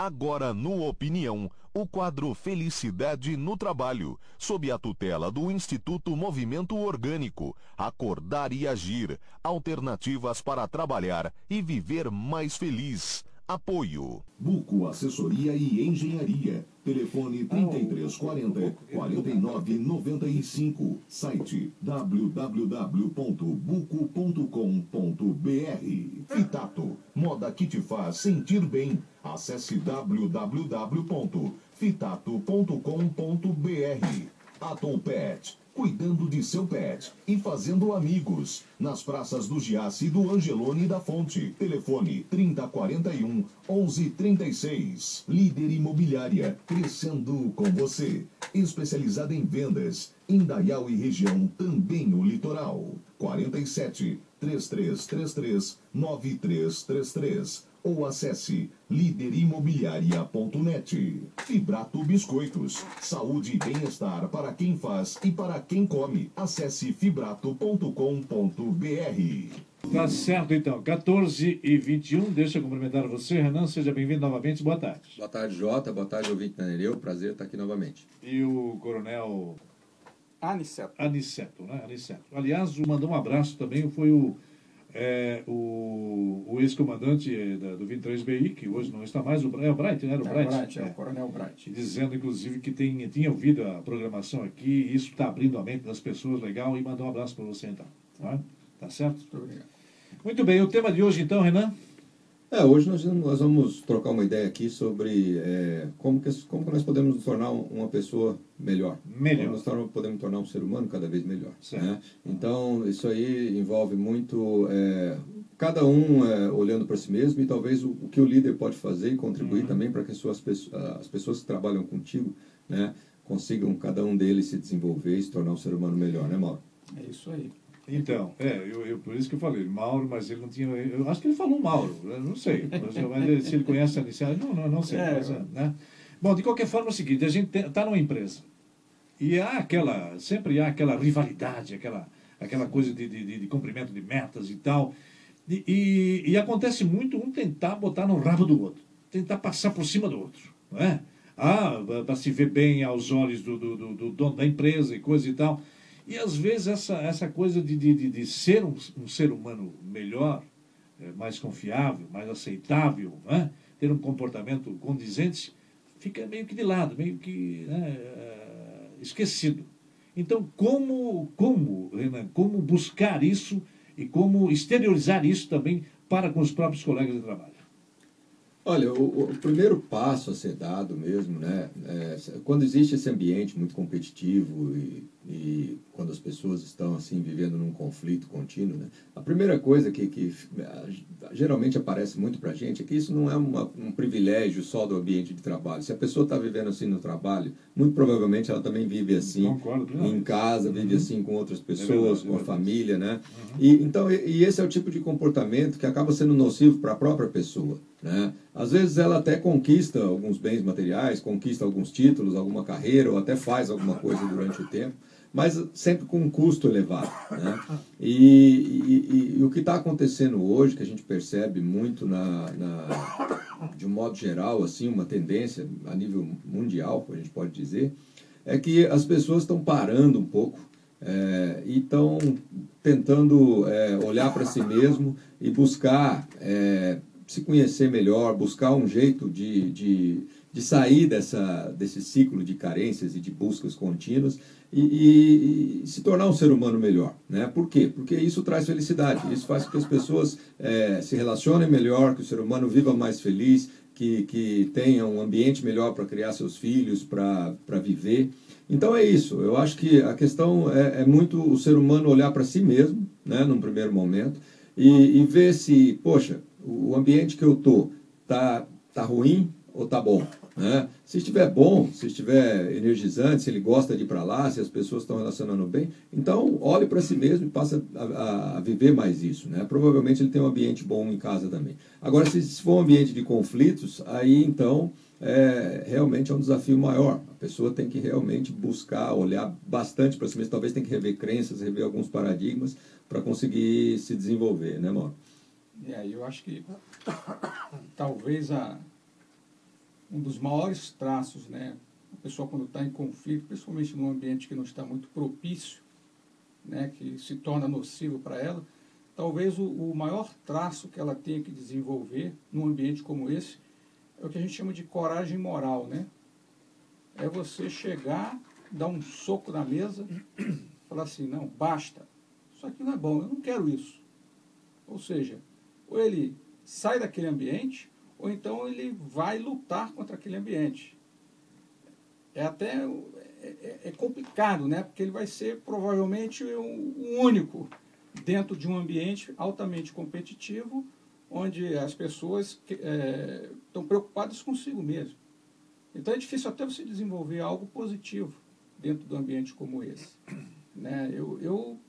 Agora no Opinião, o quadro Felicidade no Trabalho, sob a tutela do Instituto Movimento Orgânico. Acordar e agir. Alternativas para trabalhar e viver mais feliz. Apoio. Buco Assessoria e Engenharia. Telefone 3340 4995. Site www.buco.com.br. Fitato. Moda que te faz sentir bem. Acesse www.fitato.com.br. Atom Pet cuidando de seu pet e fazendo amigos. Nas praças do Giasse do Angelone e da Fonte. Telefone 3041 1136. Líder Imobiliária, crescendo com você. Especializada em vendas. Indaial e região, também o litoral. 47 3333 9333 ou acesse liderimobiliaria.net. Fibrato Biscoitos. Saúde e bem-estar para quem faz e para quem come. Acesse fibrato.com.br. Tá certo, então. 14 e 21. Deixa eu cumprimentar você, Renan. Seja bem-vindo novamente. Boa tarde. Boa tarde, Jota. Boa tarde, ouvinte da Nereu. Prazer estar aqui novamente. E o coronel... Aniceto. Aniceto, né? Aniceto. Aliás, mandou um abraço também. Foi o é, o, o ex-comandante é, do 23BI, que hoje não está mais, o, é o Bright, né? Era o é, Bright, Bright, é, é, o Coronel Bright. Dizendo, inclusive, que tem, tinha ouvido a programação aqui, isso está abrindo a mente das pessoas, legal, e mandou um abraço para você então. Tá, tá certo? Muito obrigado. Muito bem, o tema de hoje então, Renan? É, hoje nós, nós vamos trocar uma ideia aqui sobre é, como, que, como que nós podemos nos tornar uma pessoa melhor. Melhor. Como nós podemos tornar um ser humano cada vez melhor. Certo. Né? Então, isso aí envolve muito é, cada um é, olhando para si mesmo e talvez o, o, que o líder pode fazer e contribuir uhum. também para que as, suas, as pessoas que trabalham contigo né, consigam, cada um deles, se desenvolver e se tornar um ser humano melhor, né, Mauro? É isso aí. Então, é, eu, eu, por isso que eu falei, Mauro, mas ele não tinha. Eu acho que ele falou Mauro, não sei. Mas, mas se ele conhece a inicial, não, não, não sei. É, mas, né? Bom, de qualquer forma é o seguinte, a gente está numa empresa. E há aquela, sempre há aquela rivalidade, aquela, aquela coisa de, de, de cumprimento de metas e tal. E, e, e, acontece muito um tentar botar no rabo do outro, tentar passar por cima do outro. Não é? Ah, para se ver bem aos olhos do, do, do, do dono da empresa e coisa e tal. E às vezes essa, essa coisa de, de, de ser um, um ser humano melhor, é, mais confiável, mais aceitável, né? ter um comportamento condizente, fica meio que de lado, meio que né, é, esquecido. Então, como, como, Renan, como buscar isso e como exteriorizar isso também para com os próprios colegas de trabalho? Olha, o, o, primeiro passo a ser dado mesmo, né, é, quando existe esse ambiente muito competitivo e, e, quando as pessoas estão assim vivendo num conflito contínuo, né, a primeira coisa que, que geralmente aparece muito para a gente é que isso não é uma, um privilégio só do ambiente de trabalho. Se a pessoa está vivendo assim no trabalho, muito provavelmente ela também vive assim Concordo, em casa, vive uhum. assim com outras pessoas, é verdade, com a é família, né? Uhum. E então e, e esse é o tipo de comportamento que acaba sendo nocivo para a própria pessoa. Né? Às vezes ela até conquista alguns bens materiais, conquista alguns títulos, alguma carreira, ou até faz alguma coisa durante o tempo, mas sempre com um custo elevado. Né? E, e, e, o que está acontecendo hoje, que a gente percebe muito na, na, de um modo geral, assim, uma tendência a nível mundial, a gente pode dizer, é que as pessoas estão parando um pouco é, e estão tentando é, olhar para si mesmo e buscar é, se conhecer melhor, buscar um jeito de, de, de sair dessa, desse ciclo de carências e de buscas contínuas e, e, e, se tornar um ser humano melhor. Né? Por quê? Porque isso traz felicidade, isso faz com que as pessoas é, se relacionem melhor, que o ser humano viva mais feliz, que, que tenha um ambiente melhor para criar seus filhos, para viver. Então é isso, eu acho que a questão é, é muito o ser humano olhar para si mesmo, né, num primeiro momento, e, e ver se, poxa, o ambiente que eu tô tá tá ruim ou tá bom, né? Se estiver bom, se estiver energizante, se ele gosta de ir para lá, se as pessoas estão relacionando bem, então olhe para si mesmo e passe a, a, viver mais isso, né? Provavelmente ele tem um ambiente bom em casa também. Agora, se, se for um ambiente de conflitos, aí então é, realmente é um desafio maior. A pessoa tem que realmente buscar, olhar bastante para si mesmo, talvez tem que rever crenças, rever alguns paradigmas para conseguir se desenvolver, né, Mauro? É, eu acho que talvez a, um dos maiores traços, né? A pessoa quando está em conflito, principalmente num ambiente que não está muito propício, né? Que se torna nocivo para ela, talvez o, o maior traço que ela tenha que desenvolver num ambiente como esse é o que a gente chama de coragem moral, né? É você chegar, dar um soco na mesa, falar assim, não, basta, isso aqui não é bom, eu não quero isso. Ou seja, ou ele sai daquele ambiente, ou então ele vai lutar contra aquele ambiente. É até é, é complicado, né? Porque ele vai ser provavelmente o único dentro de um ambiente altamente competitivo, onde as pessoas é, estão preocupadas consigo mesmo. Então é difícil até você desenvolver algo positivo dentro do ambiente como esse. Né? Eu, eu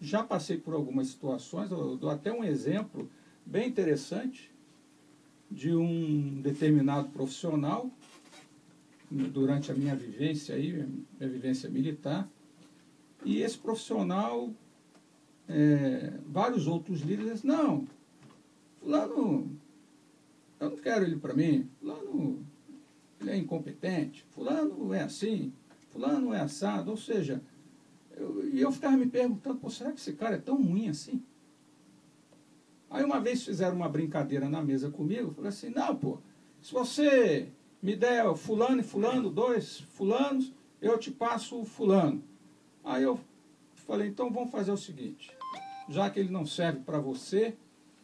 já passei por algumas situações, eu dou até um exemplo bem interessante de um determinado profissional durante a minha vivência aí, minha vivência militar, e esse profissional, é, vários outros líderes, não, fulano, eu não quero ele para mim, fulano, ele é incompetente, fulano é assim, fulano é assado, ou seja, eu, e eu ficava me perguntando, será que esse cara é tão ruim assim? Aí uma vez fizeram uma brincadeira na mesa comigo, falei assim, não, pô, se você me der fulano e fulano, dois fulanos, eu te passo o fulano. Aí eu falei, então vamos fazer o seguinte, já que ele não serve para você,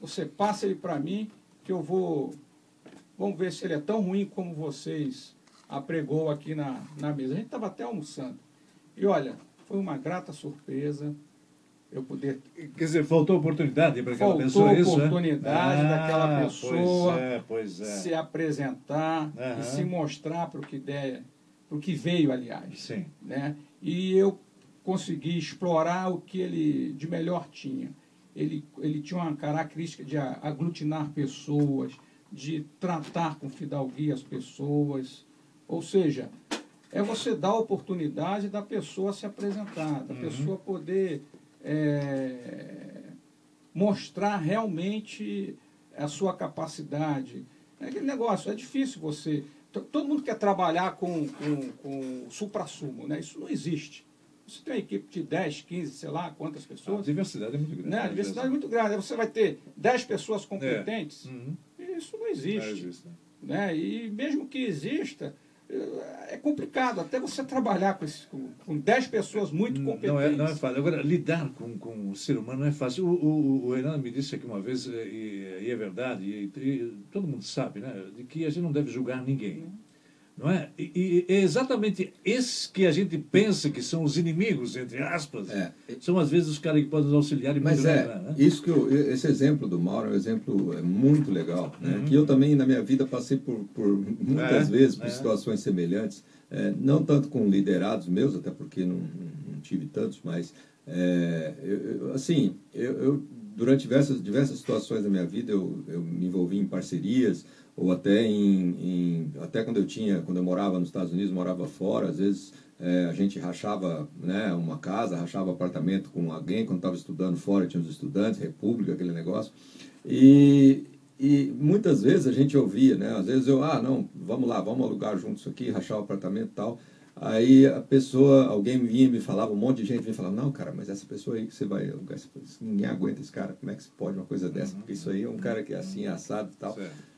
você passa ele para mim, que eu vou, vamos ver se ele é tão ruim como vocês apregou aqui na, na mesa. A gente estava até almoçando. E olha, foi uma grata surpresa eu poder. Quer dizer, faltou oportunidade para aquela faltou pessoa, isso? Faltou oportunidade ah, daquela pessoa pois é, pois é. se apresentar uhum. e se mostrar para o que der, para o que veio, aliás. Sim. Né? E eu consegui explorar o que ele de melhor tinha. Ele, ele tinha uma característica de aglutinar pessoas, de tratar com fidalguia as pessoas. Ou seja, é você dar a oportunidade da pessoa se apresentar, da uhum. pessoa poder é, mostrar realmente a sua capacidade. É aquele negócio, é difícil você. Todo mundo quer trabalhar com, com, com supra-sumo, né? Isso não existe. Você tem uma equipe de 10, 15, sei lá quantas pessoas. A diversidade é muito grande. Né? A diversidade é muito grande. Você vai ter 10 pessoas competentes. É. Uhum. Isso não existe. Não existe né? né? E mesmo que exista, é complicado, até você trabalhar com, esse, com, com 10 pessoas muito competentes. Não é, não é fácil. Agora, lidar com, com o ser humano não é fácil. O, o, o Renan me disse aqui uma vez, e, e é verdade, e, e, todo mundo sabe, né, de que a gente não deve julgar ninguém. Não é? E, e, é exatamente esses que a gente pensa que são os inimigos, entre aspas, é. são às vezes os caras que podem nos auxiliar e Mas é, né? isso que eu, esse exemplo do Mauro é um exemplo é muito legal, né? Uhum. que eu também na minha vida passei por, por muitas é, vezes por é. situações semelhantes, é, não tanto com liderados meus, até porque não, não tive tantos, mas é, eu, assim, eu, eu, durante diversas, diversas situações da minha vida eu, eu me envolvi em parcerias, ou até em, em, até quando eu tinha quando eu morava nos Estados Unidos morava fora às vezes é, a gente rachava né uma casa rachava apartamento com alguém quando estava estudando fora tinha os estudantes república aquele negócio. E e muitas vezes a gente ouvia né às vezes eu ah não vamos lá vamos alugar juntos aqui rachar o apartamento e tal Aí a pessoa, alguém vinha e me falava, um monte de gente vinha falar, não, cara, mas essa pessoa aí que você vai alugar, ninguém aguenta esse cara, como é que se pode uma coisa dessa? Porque isso aí é um cara que é assim, assado e tal. Certo.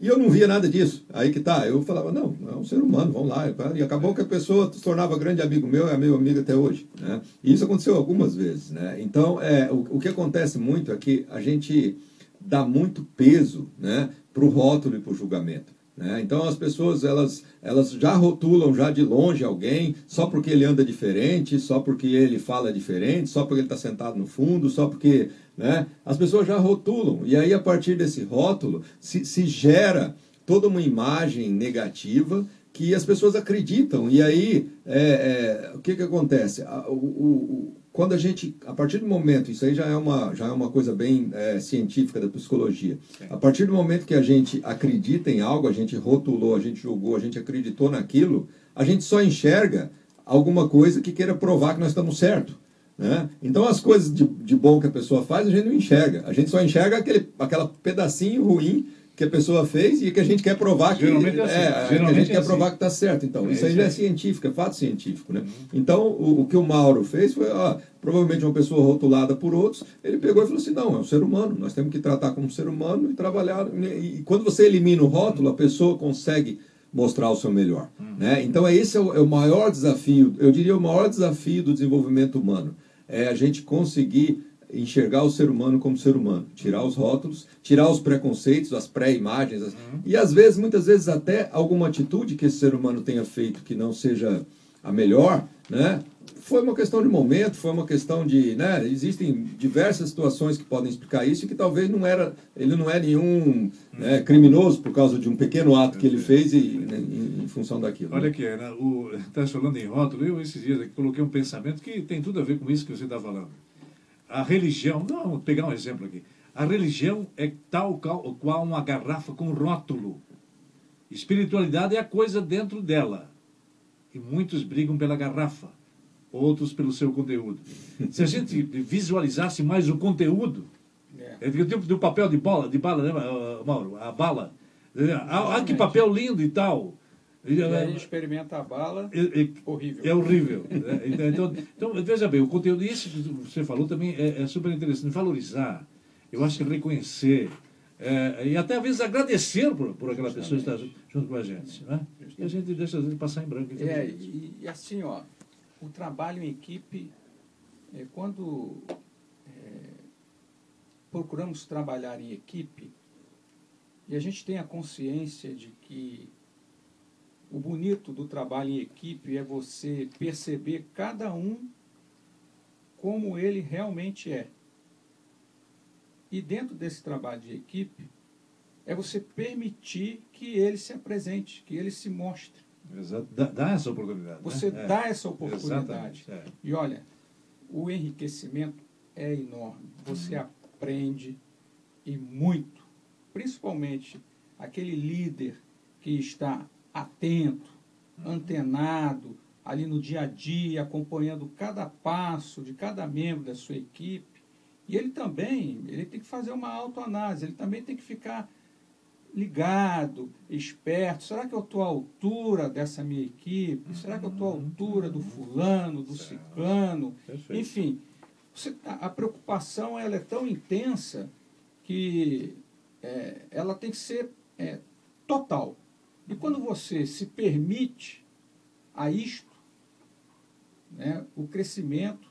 E eu não via nada disso. Aí que tá, eu falava, não, é um ser humano, vamos lá. E acabou que a pessoa se tornava grande amigo meu, é meu amigo até hoje. Né? E isso aconteceu algumas vezes. Né? Então, é, o, o que acontece muito é que a gente dá muito peso né, para o rótulo e para o julgamento. Né? Então as pessoas elas, elas já rotulam já de longe alguém só porque ele anda diferente, só porque ele fala diferente, só porque ele está sentado no fundo, só porque né? As pessoas já rotulam, e aí a partir desse rótulo se, se gera toda uma imagem negativa que as pessoas acreditam. E aí, é, é, o que, que acontece? O, o, quando a gente, a partir do momento, isso aí já é uma, já é uma coisa bem é, científica da psicologia. Sim. A partir do momento que a gente acredita em algo, a gente rotulou, a gente julgou, a gente acreditou naquilo, a gente só enxerga alguma coisa que queira provar que nós estamos certos. Né? Então as coisas de, de bom que a pessoa faz a gente não enxerga. A gente só enxerga aquele aquela pedacinho ruim que a pessoa fez e que a gente quer provar que, Geralmente é assim. é, que a Geralmente gente é quer assim. provar que está certo. Então, É isso aí já é aí. científico, é fato científico, né? Então, o, o que o Mauro fez foi, ó, provavelmente uma pessoa rotulada por outros, ele pegou e falou assim, não, é um ser humano, nós temos que tratar como um ser humano e trabalhar. E, e quando você elimina o rótulo, a pessoa consegue mostrar o seu melhor, né? Então, é esse é o, é o maior desafio, eu diria o maior desafio do desenvolvimento humano, é a gente conseguir enxergar o ser humano como ser humano, tirar os rótulos, tirar os preconceitos, as pré-imagens, as- e às vezes, muitas vezes até alguma atitude que esse ser humano tenha feito que não seja a melhor, né? Foi uma questão de momento, foi uma questão de, né? Existem diversas situações que podem explicar isso e que talvez não era, ele não é nenhum né, criminoso por causa de um pequeno ato que ele fez e, né, em, em função daquilo. Olha né? aqui, né, o, tá falando em rótulo, eu esses dias aqui coloquei um pensamento que tem tudo a ver com isso que você está falando. A religião, não, vou pegar um exemplo aqui. A religião é tal qual, uma garrafa com rótulo. Espiritualidade é a coisa dentro dela. E muitos brigam pela garrafa, outros pelo seu conteúdo. Se a gente visualizasse mais o conteúdo, É. é do tipo do papel de bola, de bala, né, Mauro? A bala. Ah, que papel lindo e tal. E, aí experimenta a bala, e- horrível. é horrível. né? Então, então, então, veja bem, o conteúdo, isso que você falou também é, é super interessante. Valorizar, eu acho que reconhecer, é, e até às vezes agradecer por, por aquela pessoa estar junto com a gente. Né? E a gente deixa vezes passar em branco. É, e, e assim, ó, o trabalho em equipe, é, quando é, procuramos trabalhar em equipe, e a gente tem a consciência de que o bonito do trabalho em equipe é você perceber cada um como ele realmente é. E dentro desse trabalho de equipe, é você permitir que ele se apresente, que ele se mostre. Exato. Dá, dá essa oportunidade. Você né? É. dá essa oportunidade. É. E olha, o enriquecimento é enorme. Você aprende e muito. Principalmente aquele líder que está atento, antenado, ali no dia a dia, acompanhando cada passo de cada membro da sua equipe. E ele também, ele tem que fazer uma autoanálise, ele também tem que ficar ligado, esperto. Será que eu estou à altura dessa minha equipe? Será que eu estou à altura do fulano, do ciclano? Enfim, a, a preocupação ela é tão intensa que é, ela tem que ser é, total. E quando você se permite a isto, né, o crescimento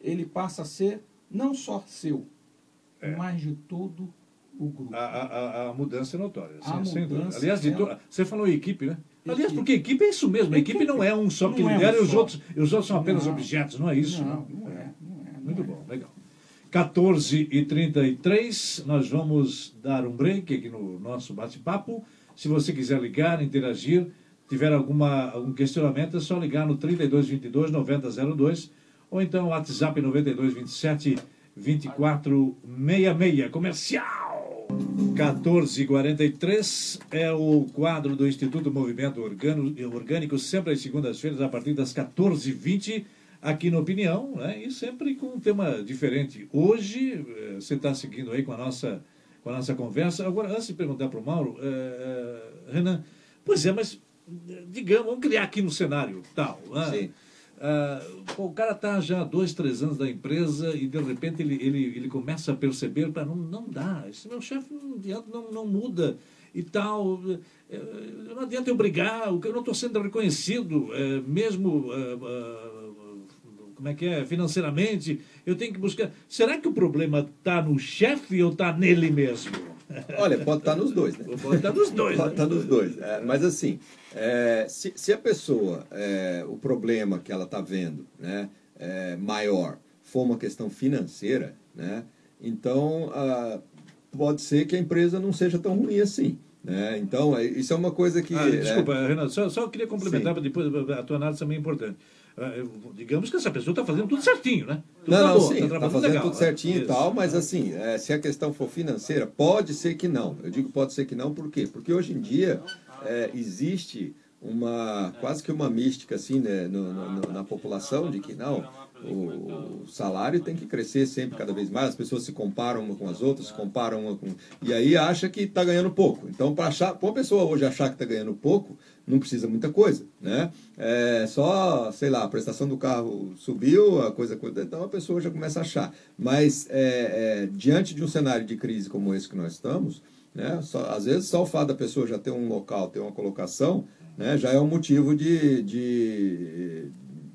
ele passa a ser não só seu, É. mas de todo o grupo. A, a, a- mudança é notória. A dúvida. mudança Aliás, de é- to- você falou equipe, né? Aliás, Equipe. porque equipe é isso mesmo. A equipe Equipe. não é um só que Não é um lidera e os só. outros, os outros são apenas Não. objetos. Não é isso. não, não é, não é. não Muito é. bom, legal. 14 e 33 nós vamos dar um break aqui no nosso bate-papo. Se você quiser ligar, interagir, tiver alguma, algum questionamento, é só ligar no 3222 9002 ou então WhatsApp 9227 2466. Comercial! 14h43 é o quadro do Instituto Movimento Orgânico, sempre às segundas-feiras, a partir das 14h20, aqui no Opinião, né? e sempre com um tema diferente. Hoje, eh, você está seguindo aí com a nossa, com a nossa conversa. Agora, antes de perguntar para o Mauro, eh, eh, Renan, pois é, mas eh, digamos, vamos criar aqui no cenário tal. né? Sim. Ah, pô, o cara está já há dois, três anos da empresa e de repente ele, ele, ele começa a perceber, pá, não, não dá, esse meu chefe não, não, não muda e tal, não adianta eu brigar, eu não estou sendo reconhecido, eh, mesmo, eh, ah, como é que é, financeiramente, eu tenho que buscar. Será que o problema está no chefe ou está nele mesmo? Olha, pode estar nos dois, né? Pode estar nos dois. Pode né? estar nos dois. É, mas assim, é, se, se a pessoa, é, o problema que ela está vendo né, é, maior for uma questão financeira, né, então ah, pode ser que a empresa não seja tão ruim assim. Né? Então, é- isso é uma coisa que. Ah, é, desculpa, Renato, só, só queria complementar, para depois a tua análise também é importante. Ah, digamos que essa pessoa está fazendo tudo certinho, né? Tudo Não, tá não, bom, sim, tá tá trabalhando fazendo legal, tudo né? certinho e tal, mas assim, é, se a questão for financeira, pode ser que não. Eu digo pode ser que não, por quê? Porque hoje em dia é, existe uma quase que uma mística assim né, no, no, na população de que não o salário tem que crescer sempre cada vez mais as pessoas se comparam uma com as outras se comparam uma com e aí acha que está ganhando pouco então para achar para uma pessoa hoje achar que está ganhando pouco não precisa muita coisa né é só sei lá a prestação do carro subiu a coisa então a pessoa já começa a achar mas é, é, diante de um cenário de crise como esse que nós estamos né só, às vezes só o fato da pessoa já ter um local ter uma colocação né, já é um motivo de, de,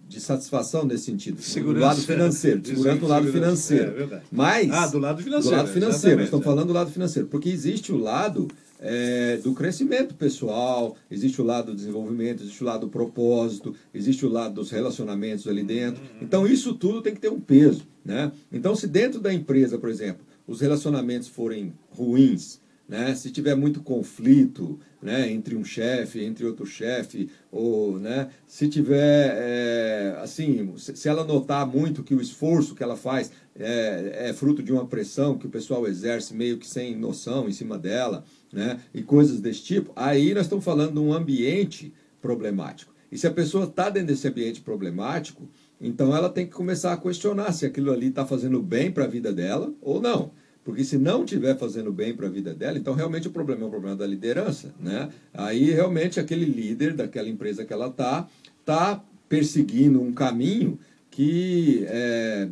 de satisfação nesse sentido. Segurança, do lado financeiro, segurança do lado financeiro. É verdade. Mas, ah, do lado financeiro. Do lado financeiro, estamos falando do lado financeiro, porque existe o lado é, do crescimento pessoal, existe o lado do desenvolvimento, existe o lado do propósito, existe o lado dos relacionamentos ali dentro. Uhum. Então, isso tudo tem que ter um peso. Né? Então, se dentro da empresa, por exemplo, os relacionamentos forem ruins, né? Se tiver muito conflito né, entre um chefe, entre outro chefe, ou né, se tiver é, assim, se ela notar muito que o esforço que ela faz é, é, fruto de uma pressão que o pessoal exerce meio que sem noção em cima dela, né, e coisas desse tipo, aí nós estamos falando de um ambiente problemático. E se a pessoa está dentro desse ambiente problemático, então ela tem que começar a questionar se aquilo ali está fazendo bem para a vida dela ou não. Porque se não estiver fazendo bem para a vida dela, então realmente o problema é o problema da liderança. Né? Aí realmente aquele líder daquela empresa que ela está, está perseguindo um caminho que é,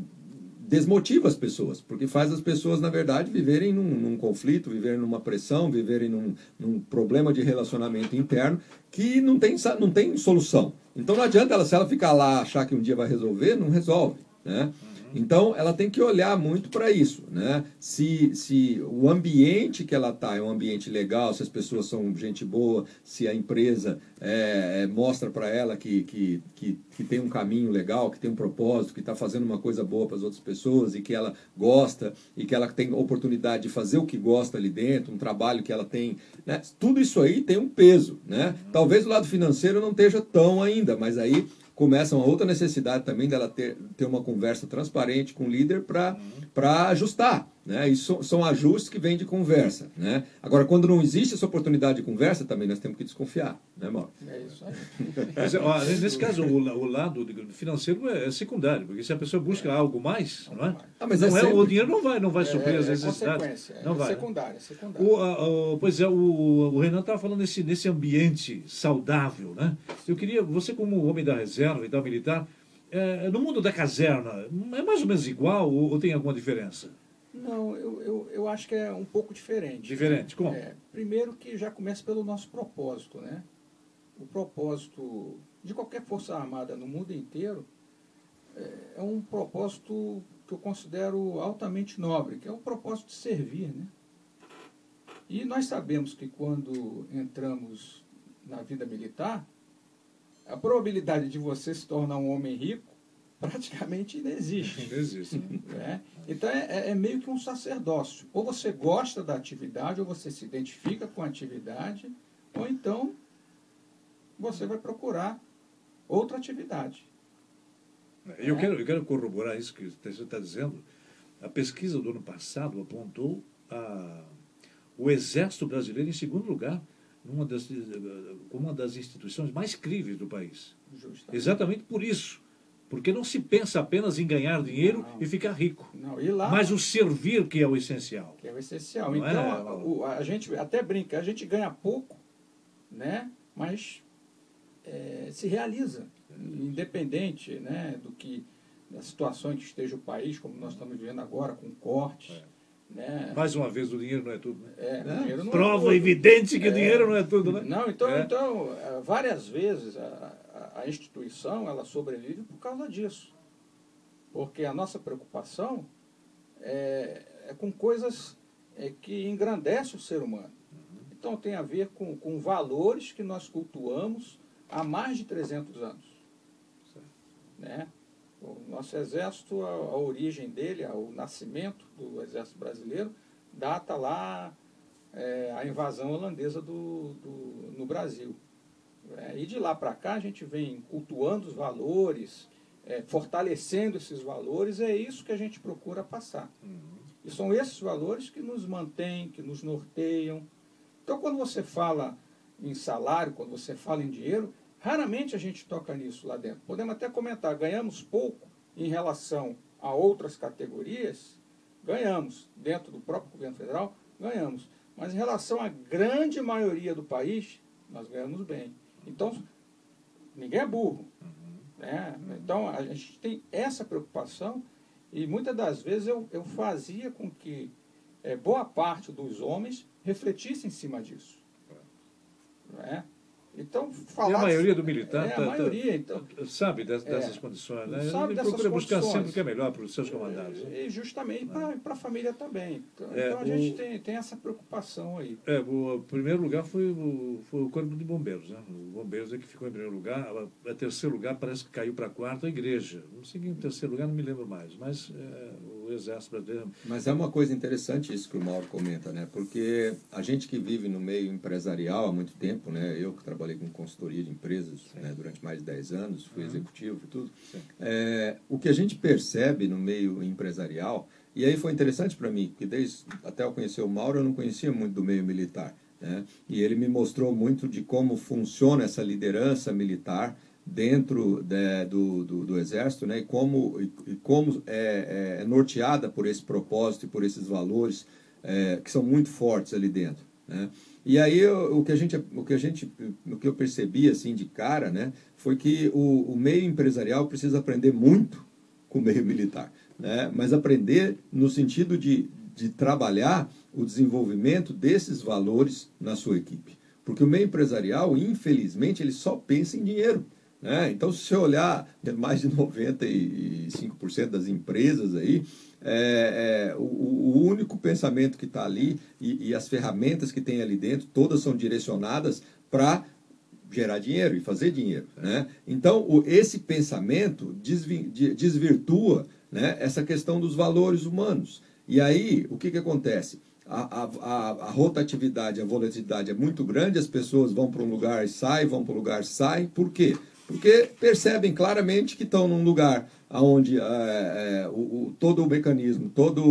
desmotiva as pessoas, porque faz as pessoas, na verdade, viverem num, num conflito, viverem numa pressão, viverem num, num, problema de relacionamento interno que não tem, não tem solução. Então não adianta ela, se ela ficar lá achar que um dia vai resolver, não resolve. Né? Então, ela tem que olhar muito para isso, né? Se, se o ambiente que ela está é um ambiente legal, se as pessoas são gente boa, se a empresa é, é, mostra para ela que, que, que, que, tem um caminho legal, que tem um propósito, que está fazendo uma coisa boa para as outras pessoas e que ela gosta e que ela tem oportunidade de fazer o que gosta ali dentro, um trabalho que ela tem, né? Tudo isso aí tem um peso, né? Talvez o lado financeiro não esteja tão ainda, mas aí começa uma outra necessidade também dela ter, ter uma conversa transparente com o líder para uhum. ajustar. Né? Isso são ajustes que vêm de conversa. Né? Agora, quando não existe essa oportunidade de conversa, também nós temos que desconfiar. Né, Mauro? É isso aí. Mas, ó, nesse caso, o, o, lado financeiro é secundário, porque se a pessoa busca é. algo mais, não é? Ah, mas não é, é o dinheiro não vai, não vai suprir é, as necessidades. É não vai. secundário, secundário. O, o, pois é, o, o Renan estava falando nesse, nesse ambiente saudável. Né? Eu queria, você como homem da reserva e da militar, é, no mundo da caserna, é mais ou menos igual ou, ou tem alguma diferença? Não, eu, eu, eu acho que é um pouco diferente. Diferente, como? É, primeiro que já começa pelo nosso propósito, né? O propósito de qualquer força armada no mundo inteiro é, é um propósito que eu considero altamente nobre, que é o propósito de servir, né? E nós sabemos que quando entramos na vida militar, a probabilidade de você se tornar um homem rico praticamente inexiste. Inexiste. Né? Então é, é, é, meio que um sacerdócio. Ou você gosta da atividade, ou você se identifica com a atividade, ou então você vai procurar outra atividade. Eu, é. quero, eu quero corroborar isso que você está dizendo. A pesquisa do ano passado apontou a, o Exército Brasileiro em segundo lugar, numa das, como uma das instituições mais críveis do país. Justamente. Exatamente por isso porque não se pensa apenas em ganhar dinheiro não, e ficar rico. Não, e lá, mas o servir que é o essencial. Que é o essencial. Não então, é? a, a, gente até brinca, a gente ganha pouco, né? mas é, se realiza, independente né, do que da situação em que esteja o país, como nós estamos vivendo agora, com cortes. É. Né? Mais uma vez, o dinheiro não é tudo. Né? É, é. dinheiro não é Prova é evidente que o dinheiro não é tudo. Né? Não, então, é. então várias vezes a, a instituição ela sobrevive por causa disso. Porque a nossa preocupação é, é com coisas é, que engrandecem o ser humano. Então tem a ver com, com valores que nós cultuamos há mais de 300 anos. Né? O nosso exército, a, a origem dele, o nascimento do exército brasileiro, data lá é, a invasão holandesa do, do, no Brasil. É, e de lá para cá a gente vem cultuando os valores, é, fortalecendo esses valores, é isso que a gente procura passar. Uhum. E são esses valores que nos mantêm, que nos norteiam. Então, quando você fala em salário, quando você fala em dinheiro, raramente a gente toca nisso lá dentro. Podemos até comentar, ganhamos pouco em relação a outras categorias, ganhamos. Dentro do próprio governo federal, ganhamos. Mas em relação à grande maioria do país, nós ganhamos bem. Então, ninguém é burro. Né? Então, a gente tem essa preocupação e muitas das vezes eu, eu fazia com que é, boa parte dos homens refletissem em cima disso. Né? Então, falar e a maioria do militar é, tá, a maioria, então, sabe dessas, é, dessas condições, né? Sabe Ele procura buscar condições. sempre o que é melhor para os seus comandados. né? E justamente para a família também. Então, É, então a o- gente tem, tem essa preocupação aí. É, o primeiro lugar foi o, foi o Corpo de Bombeiros. Né? O Bombeiros é que ficou em primeiro lugar. A, a terceiro lugar parece que caiu para quarto a igreja. Não sei em terceiro lugar, não me lembro mais. Mas é, o Exército Brasileiro. Mas é uma coisa interessante isso que o Mauro comenta, né? Porque a gente que vive no meio empresarial há muito tempo, né? Eu que trabalhei com consultoria de empresas né? durante mais de 10 anos, fui executivo e tudo. É, o que a gente percebe no meio empresarial, e aí foi interessante para mim, porque desde até eu conhecer o Mauro, eu não conhecia muito do meio militar. Né? E ele me mostrou muito de como funciona essa liderança militar dentro de- do, do, do exército, né? E como, e, como é, é norteada por esse propósito e por esses valores é, que são muito fortes ali dentro, né? E aí eu- o que a gente, o que a gente, o que eu percebi assim de cara, né? Foi que o, o meio empresarial precisa aprender muito com o meio militar, né? Mas aprender no sentido de, de trabalhar o desenvolvimento desses valores na sua equipe. Porque o meio empresarial, infelizmente, ele só pensa em dinheiro. Né? Então, se você olhar mais de 95% das empresas aí, é, é, o, o único pensamento que está ali e, e as ferramentas que tem ali dentro, todas são direcionadas para gerar dinheiro e fazer dinheiro. Né? Então, o, esse pensamento desvi- de- desvirtua né, essa questão dos valores humanos. E aí, o que, que acontece? A, a, a, a rotatividade, a volatilidade é muito grande, as pessoas vão para um lugar e saem, vão para um lugar e saem. Por quê? Porque percebem claramente que estão num lugar onde é, é, o, o- todo o mecanismo, toda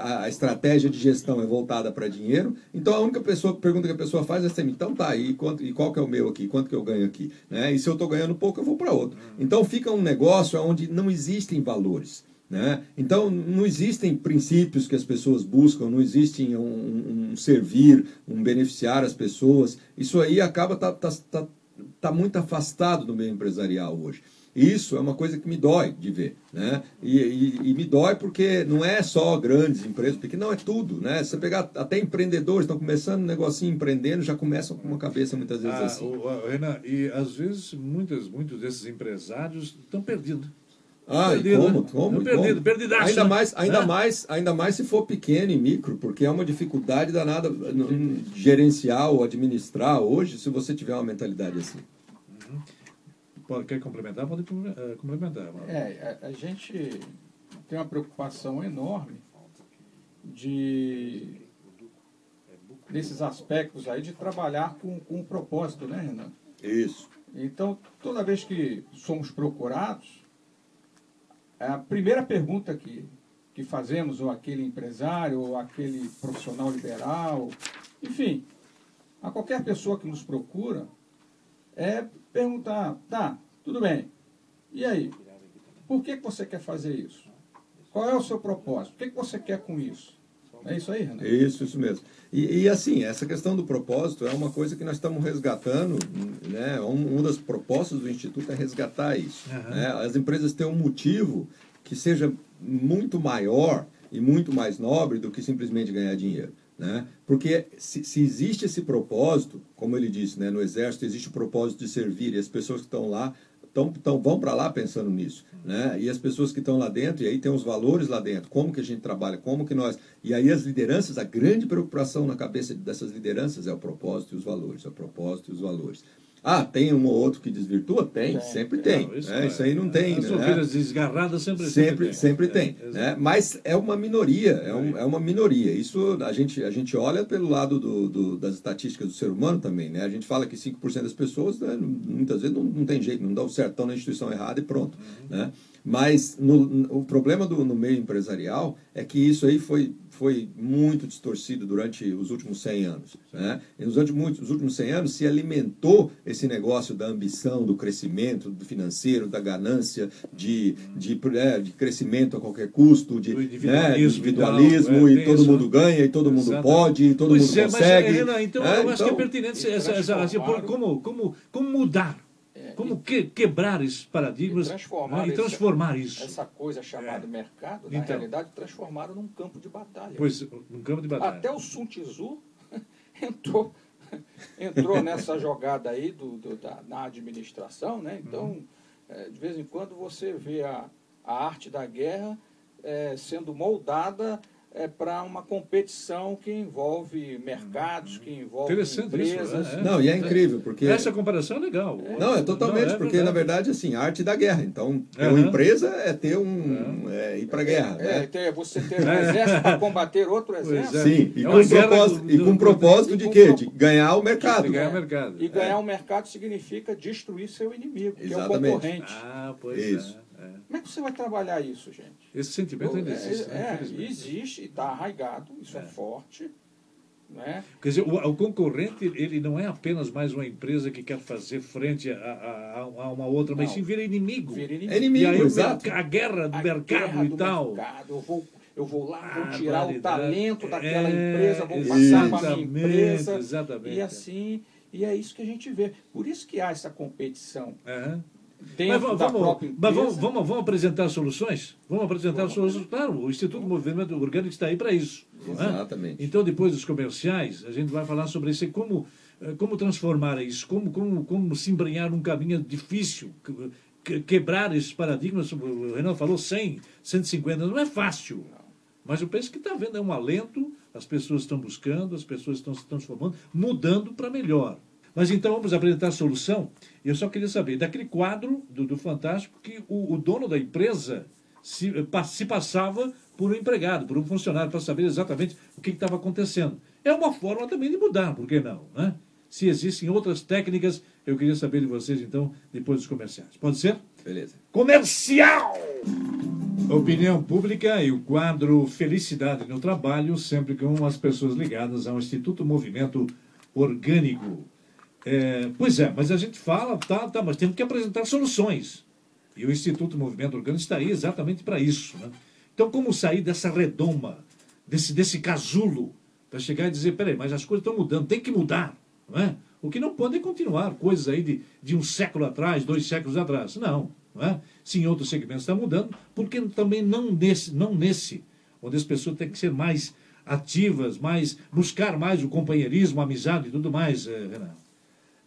a, a estratégia de gestão é voltada para dinheiro. Então a única pessoa, pergunta que a pessoa faz é assim, então tá, e, quanto, e qual que é o meu aqui? Quanto que eu ganho aqui? Né? E se eu estou ganhando pouco, eu vou para outro. Então fica um negócio onde não existem valores. Né? Então, não existem princípios que as pessoas buscam, não existe um, um- um servir, um beneficiar as pessoas. Isso aí acaba tá, tá, tá, tá muito afastado do meio empresarial hoje. Isso é uma coisa que me dói de ver. Né? E, e- e me dói porque não é só grandes empresas, porque não é tudo. Né? Você pegar até empreendedores, estão começando um negocinho empreendendo, já começam com uma cabeça muitas vezes Ah, assim. o- a- Renan, e às vezes muitas, muitos desses empresários estão perdidos. Ah, Perdido, como? né? como, perdido, perdidaço, Ainda né? mais, ainda Né? mais, ainda mais se for pequeno e micro, porque é uma dificuldade danada n- gerenciar ou administrar hoje, se você tiver uma mentalidade assim. Pode, quer complementar? Pode eh, complementar. É, a, a gente tem uma preocupação enorme de desses aspectos aí de trabalhar com, com um propósito, né, Renan? Isso. Então, toda vez que somos procurados, a primeira pergunta que, que fazemos, ou aquele empresário, ou aquele profissional liberal, enfim, a qualquer pessoa que nos procura, é perguntar, tá, tudo bem, e aí? Por que, que você quer fazer isso? Qual é o seu propósito? O que, que você quer com isso? É isso aí, Renan? Isso, isso mesmo. E, e, assim, essa questão do propósito é uma coisa que nós estamos resgatando, né? Um, um das propostas do Instituto é resgatar isso. Aham. né? As empresas têm um motivo que seja muito maior e muito mais nobre do que simplesmente ganhar dinheiro. Né? Porque se, se existe esse propósito, como ele disse, né? no Exército existe o propósito de servir, e as pessoas que estão lá tão, tão, vão para lá pensando nisso. Né? E as pessoas que estão lá dentro, e aí tem os valores lá dentro, como que a gente trabalha, como que nós. E aí as lideranças, a grande preocupação na cabeça dessas lideranças é o propósito e os valores, é o propósito e os valores. Ah, tem um ou outro que desvirtua? Tem, Tem. sempre tem. Não, isso, é- isso aí não tem. As né? ovelhas desgarradas sempre, Sempre, sempre É, tem. né? Mas é uma minoria, é, um- é uma minoria. Isso a gente, a gente olha pelo lado do, do- das estatísticas do ser humano também. Né? A gente fala que 5% das pessoas, né, muitas vezes, não, não tem jeito, não dão certo, estão na instituição errada e pronto. Né? Mas no, no- o problema do, no meio empresarial é que isso aí foi, foi muito distorcido durante os últimos 100 anos. Né? E nos últimos, os últimos 100 anos se alimentou esse negócio da ambição, do crescimento do financeiro, da ganância, de, de, é, de crescimento a qualquer custo, de individualismo, né, individualismo é, e todo isso, mundo ganha, e todo mundo pode, e todo Pois mundo é, mas, consegue. é, Renan, então né? eu acho que é Então, pertinente essa, essa, assim, transformaram- como, como, como mudar, É, como que, quebrar esses paradigmas E transformar né, e esse- transformar isso. essa coisa chamada É. mercado, na Então. realidade, transformaram num campo de batalha. Pois, num campo de batalha. Até o Sun Tzu entrou, entrou nessa jogada aí do, do- da, na administração, né? Então, Uhum. é, de vez em quando você vê a, a arte da guerra é, sendo moldada para uma competição que envolve mercados, que envolve Interessante isso, empresas. é, é. Não, e é incrível, porque. Essa comparação é legal. Não, é totalmente, Não, é porque na verdade. assim, a arte da guerra. Então, ter Aham. uma empresa é ter um. é ir pra guerra. É, né? ter- você ter um exército para combater outro exército. é. Sim, e É com, um propósito, do- e com do- propósito e de quê? De ganhar o mercado. De ganhar o mercado. E ganhar É. o mercado significa destruir seu inimigo, que é o Exatamente. concorrente. Ah, pois Isso. É, é. Como é que você vai trabalhar isso, gente? Esse sentimento ainda É, existe. né, é, infelizmente. existe, está arraigado, isso é, forte. Né? Quer dizer, o, o concorrente ele não é apenas mais uma empresa que quer fazer frente a, a- a- uma outra, mas Não. sim vira inimigo. Vira É inimigo. E inimigo, aí o exato. a guerra do A mercado guerra e do tal. mercado, eu vou, eu vou lá, vou Ah, tirar o talento daquela É, empresa, vou passar para a minha exatamente, empresa. exatamente. E assim, e é isso que a gente vê. Por isso que há essa competição Aham. Mas vamos, mas vamos, vamos, vamos apresentar soluções? Vamos apresentar Vamos. soluções? Claro, o Instituto Movimento Orgânico está aí para isso. é? Exatamente. Então, depois dos comerciais, a gente vai falar sobre isso, e como, eh, como transformar isso, como, como, como se embrenhar num caminho difícil, que- que- quebrar esses paradigmas. O Renan falou 100, 150, não é fácil. Mas eu penso que está vendo, é um alento, as pessoas estão buscando, as pessoas estão se transformando, mudando para melhor. Mas então vamos apresentar a solução. Eu só queria saber, daquele quadro do, do Fantástico, que o, o dono da empresa se, eh, se passava por um empregado, por um funcionário, para saber exatamente o que estava acontecendo. É uma forma também de mudar, por que não? Né? Se existem outras técnicas, eu queria saber de vocês, então, depois dos comerciais. Pode ser? Beleza. Comercial! Opinião pública e o quadro Felicidade no Trabalho, sempre com as pessoas ligadas ao Instituto Movimento Orgânico. É, pois é, mas a gente fala, tá, tá, mas temos que apresentar soluções. E o Instituto Movimento Orgânico está aí exatamente para isso. Né? Então, como sair dessa redoma, desse, desse casulo, para chegar e dizer, peraí, mas as coisas estão mudando, tem que mudar. Não é? O que não pode é continuar coisas aí de, de um século atrás, dois séculos atrás. Não. não é? Sim, outros segmentos estão mudando, porque também não nesse, não nesse, onde as pessoas têm que ser mais ativas, mais buscar mais o companheirismo, a amizade e tudo mais, eh, Renan.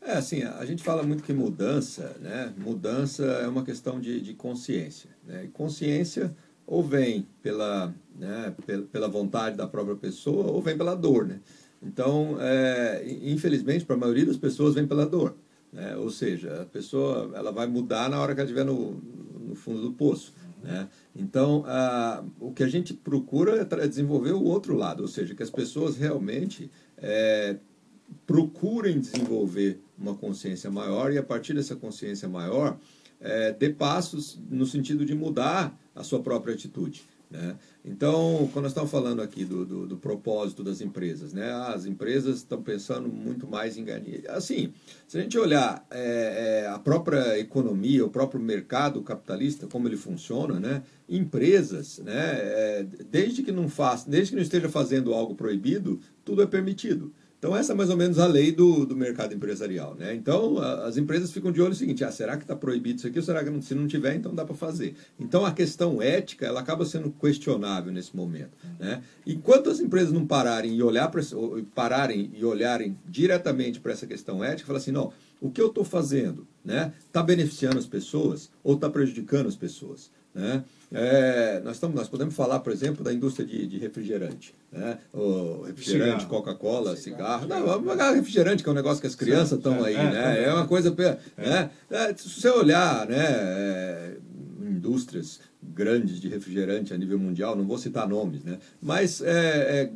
É, assim, a gente fala muito que mudança, né? Mudança é uma questão de, de consciência. Né? E consciência ou vem pela, né, pela, vontade da própria pessoa ou vem pela dor, né? Então, é, infelizmente, para a maioria das pessoas vem pela dor. Né? Ou seja, a pessoa ela vai mudar na hora que ela estiver no, no fundo do poço. Né? Então, a, o que a gente procura é desenvolver o outro lado, ou seja, que as pessoas realmente é, procurem desenvolver uma consciência maior e a partir dessa consciência maior é, dê passos no sentido de mudar a sua própria atitude. Né? Então, quando nós estamos falando aqui do, do, do propósito das empresas, né? as empresas estão pensando muito mais em ganhar. Assim, se a gente olhar é, é, a própria economia, o próprio mercado capitalista, como ele funciona, né? empresas, né? É, desde que não faça, desde que não esteja fazendo algo proibido, tudo é permitido. Então, essa é mais ou menos a lei do, do mercado empresarial. Né? Então, a, as empresas ficam de olho no seguinte: ah, será que está proibido isso aqui? Ou será que não, se não tiver, então dá para fazer? Então, a questão ética ela acaba sendo questionável nesse momento. Né? Enquanto as empresas não pararem e, olhar pra, pararem e olharem diretamente para essa questão ética, falar assim: não, o que eu estou fazendo está né, tá beneficiando as pessoas ou está prejudicando as pessoas? Né? É, nós, estamos, nós podemos falar, por exemplo, da indústria de, de refrigerante. Né? O refrigerante, Cigarro. Coca-Cola, cigarro. Não, vamos pegar refrigerante, que é um negócio que as crianças estão aí. é, né? é uma coisa. pe- Né? É, se você olhar né, é, indústrias grandes de refrigerante a nível mundial, não vou citar nomes, né? mas é, é,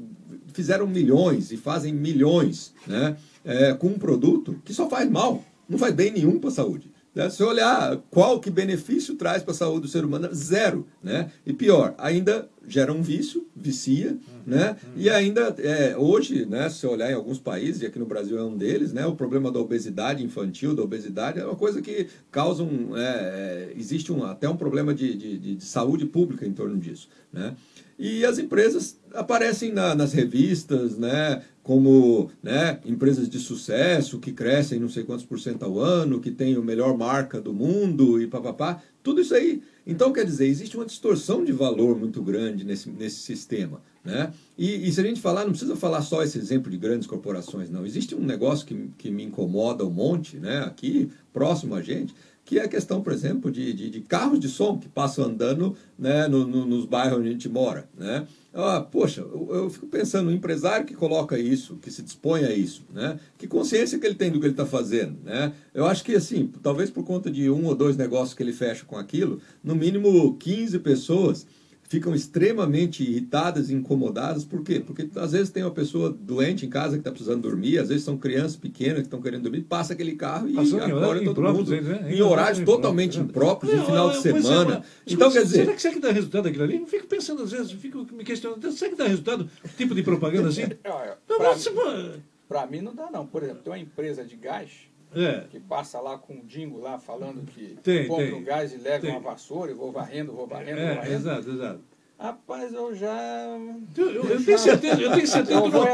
fizeram milhões e fazem milhões né, é, com um produto que só faz mal, não faz bem nenhum para a saúde. Né? Se olhar qual que benefício traz para a saúde do ser humano, zero. Né? E pior, ainda gera um vício, vicia, né? E ainda é, hoje, né, se você olhar em alguns países, e aqui no Brasil é um deles, né, o problema da obesidade infantil, da obesidade, é uma coisa que causa um. É, é, existe um, até um problema de, de, de, de saúde pública em torno disso. Né? E as empresas aparecem na, nas revistas, né, como né, empresas de sucesso que crescem não sei quantos por cento ao ano, que tem a melhor marca do mundo e papapá. Tudo isso aí. Então, quer dizer, existe uma distorção de valor muito grande nesse, nesse sistema. Né? E, e, se a gente falar, não precisa falar só esse exemplo de grandes corporações, não. Existe um negócio que, que me incomoda um monte, né, aqui, próximo a gente, que é a questão, por exemplo, de, de, de carros de som que passam andando né, no, no, nos bairros onde a gente mora. Né? Ah, poxa, eu, eu, fico pensando, o empresário que coloca isso, que se dispõe a isso, né? que consciência que ele tem do que ele está fazendo. Né? Eu acho que, assim, talvez por conta de um ou dois negócios que ele fecha com aquilo, no mínimo 15 pessoas ficam extremamente irritadas e incomodadas. Por quê? Porque às vezes tem uma pessoa doente em casa que está precisando dormir, às vezes são crianças pequenas que estão querendo dormir, passa aquele carro e Passando acorda todo mundo. Né? Em horários totalmente impróprios, em final de semana. Então, quer dizer... Será que, será que dá resultado aquilo ali? Eu fico pensando às vezes, fico me questionando, será que dá resultado tipo de propaganda assim? Para mim não dá não. Por exemplo, tem uma empresa de gás é. que passa lá com um dingo lá falando que tem, compra tem. um gás e leva tem. uma vassoura e vou varrendo, vou varrendo, é, vou varrendo. Exato, exato. Rapaz, eu já. Eu, eu, eu tenho certeza, eu tenho certeza. Eu não,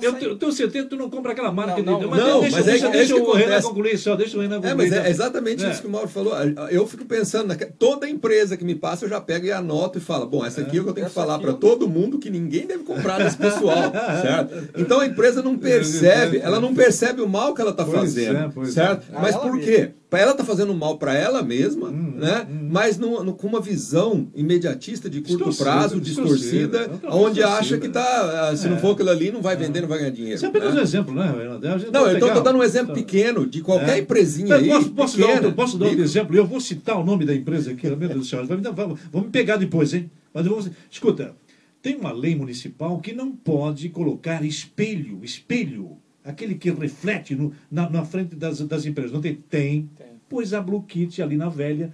eu, eu tenho certeza que tu não compra aquela marca não, não, Mas, não, deixa, mas deixa, é, deixa, é o Renan concluir só, deixa o Renan concluir. É, mas é exatamente é. isso que o Mauro falou. Eu fico pensando, naquela, toda empresa que me passa, eu já pego e anoto e falo: bom, essa aqui é o que eu tenho que falar para todo mundo que ninguém deve comprar desse pessoal, certo? Então a empresa não percebe, ela não percebe o mal que ela está fazendo, é, certo? É. Mas por quê? ela está fazendo mal para ela mesma, hum, né? Hum. mas no, no, com uma visão imediatista de curto prazo, distorcida, distorcida onde acha que tá, ah, se é. não for aquilo ali, não vai é. vender, não vai ganhar dinheiro. Isso é apenas né? um exemplo, né? Não, então estou dando um exemplo pequeno de qualquer é. empresinha aí. Posso, posso pequena, dar, posso dar um exemplo? Eu vou citar o nome da empresa aqui, meu Deus do céu. Vamos me pegar depois, hein? Mas eu vou, escuta, tem uma lei municipal que não pode colocar espelho, espelho aquele que reflete no, na, na, frente das, das empresas. Não tem? Tem. tem. Pois a Blue Kit ali na velha,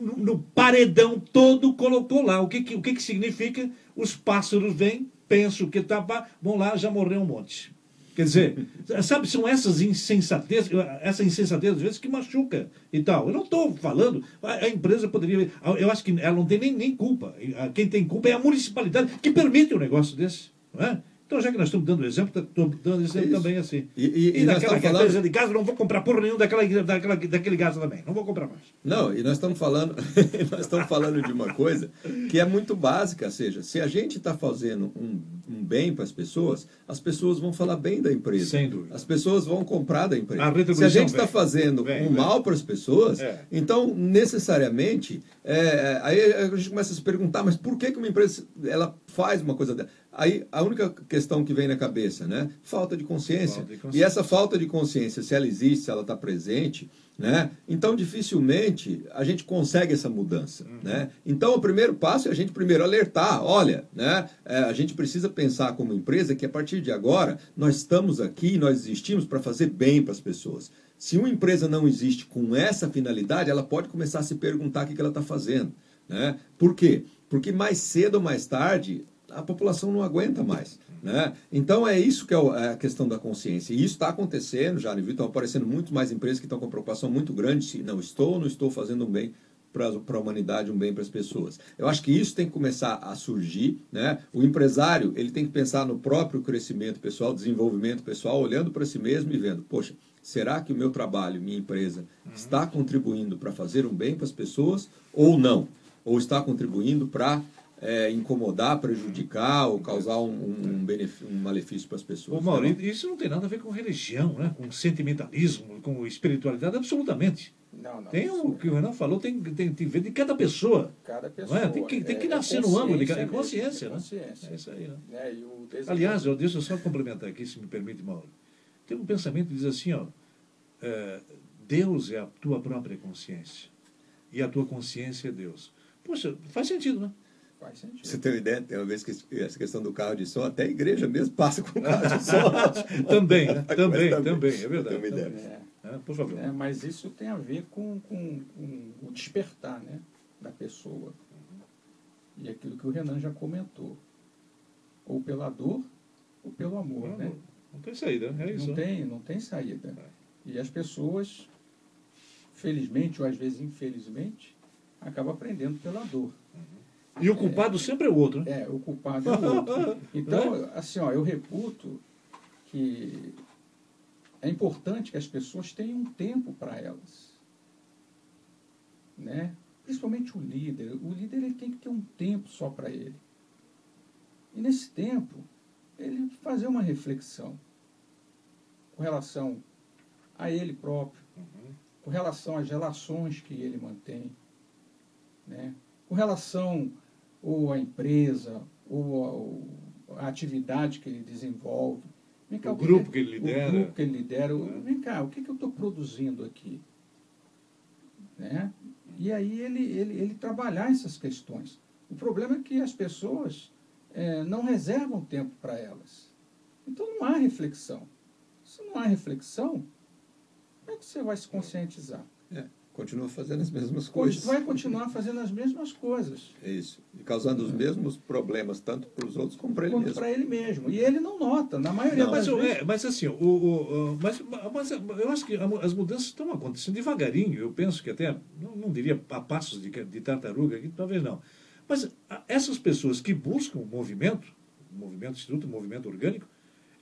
no, no, paredão todo colocou lá. O que, que, o que, que significa? Os pássaros vêm, pensam que tá, vão lá, já morreu um monte. Quer dizer, sabe, são essas insensatezes, essa insensatez às vezes que machuca e tal. Eu não estou falando, a, empresa poderia. Eu acho que ela não tem nem, nem culpa. Quem tem culpa é a municipalidade que permite um negócio desse. Não é? Então, já que nós estamos dando exemplo, estamos dando exemplo também assim. E, e, e, naquela falando... de gás, não vou comprar porra nenhum daquela, daquela, daquele gás também. Não vou comprar mais. Não, e nós estamos falando, nós estamos falando de uma coisa que é muito básica, ou seja, se a gente está fazendo um, um bem para as pessoas, as pessoas vão falar bem da empresa. Sem dúvida. As pessoas vão comprar da empresa. A se a gente está fazendo vem, um vem. mal para as pessoas, é. então necessariamente é, aí a gente começa a se perguntar, mas por que, que uma empresa ela faz uma coisa dela? Aí a única questão que vem na cabeça, né? Falta de consciência. Falta de consciência. E essa falta de consciência, se ela existe, se ela está presente, né? Então dificilmente a gente consegue essa mudança, uhum. né? Então o primeiro passo é a gente primeiro alertar, olha, né? É, a gente precisa pensar como empresa que a partir de agora nós estamos aqui, nós existimos para fazer bem para as pessoas. Se uma empresa não existe com essa finalidade, ela pode começar a se perguntar o que ela está fazendo, né? Por quê? Porque mais cedo ou mais tarde a população não aguenta mais. Né? Então é isso que é, é a questão da consciência. E isso está acontecendo já, estão aparecendo muito mais empresas que estão com preocupação muito grande se não estou ou não estou fazendo um bem para a humanidade, um bem para as pessoas. Eu acho que isso tem que começar a surgir. Né? O empresário ele tem que pensar no próprio crescimento pessoal, desenvolvimento pessoal, olhando para si mesmo e vendo, poxa, será que o meu trabalho, minha empresa, está contribuindo para fazer um bem para as pessoas ou não? Ou está contribuindo para é, incomodar, prejudicar ou causar um, um, benefício, um malefício para as pessoas. Ô, Mauro, isso não tem nada a ver com religião, né? com sentimentalismo, com espiritualidade, absolutamente. Não, não, tem o que o Renan falou, tem, tem, tem ver de cada pessoa. Cada pessoa. É? Tem, que, tem que é, nascer é no âmbito de cada consciência. É consciência. Né? É isso aí. Né? É, Aliás, eu, deixa eu só complementar aqui, se me permite, Mauro. Tem um pensamento que diz assim, ó, é, Deus é a tua própria consciência. E a tua consciência é Deus. Poxa, faz sentido, né? Faz sentido. Você tem uma ideia? Tem uma vez que essa questão do carro de som, até a igreja mesmo passa com carro de som. também, né? também, também, também, é verdade. Tem uma ideia. É. É, por favor. É, mas isso tem a ver com, com, com, o despertar né, da pessoa. E aquilo que o Renan já comentou. Ou pela dor, ou pelo amor, Não, né? não tem saída, é isso. Não tem, não tem saída. E as pessoas, felizmente ou às vezes infelizmente, acabam aprendendo pela dor. E o culpado sempre é o outro, né? É, o culpado é o outro. Então, assim, ó, eu reputo que é importante que as pessoas tenham um tempo para elas. Né? Principalmente o líder. O líder ele tem que ter um tempo só para ele. E nesse tempo, ele fazer uma reflexão com relação a ele próprio, com relação às relações que ele mantém, né? com relação ou à empresa, ou ao- à atividade que ele desenvolve. Vem O que grupo que ele lidera. O grupo que ele lidera. o- Vem cá, o que, que eu estou produzindo aqui? Né? E aí ele, ele, ele trabalhar essas questões. O problema é que as pessoas eh, não reservam tempo para elas. Então não há reflexão. Se não há reflexão, como é que você vai se conscientizar? É, continua fazendo as mesmas coisas. Vai continuar fazendo as mesmas coisas. É isso. E causando os mesmos problemas, tanto para os outros como para ele mesmo. para ele mesmo. E ele não nota, na maioria Não, das mas, vezes. é, mas assim, o, o- o- mas, mas eu acho que as mudanças estão acontecendo devagarinho. Eu penso que até, não, não diria a passos de, de tartaruga, aqui, talvez não. Mas essas pessoas que buscam o movimento, o movimento instituto, o movimento orgânico,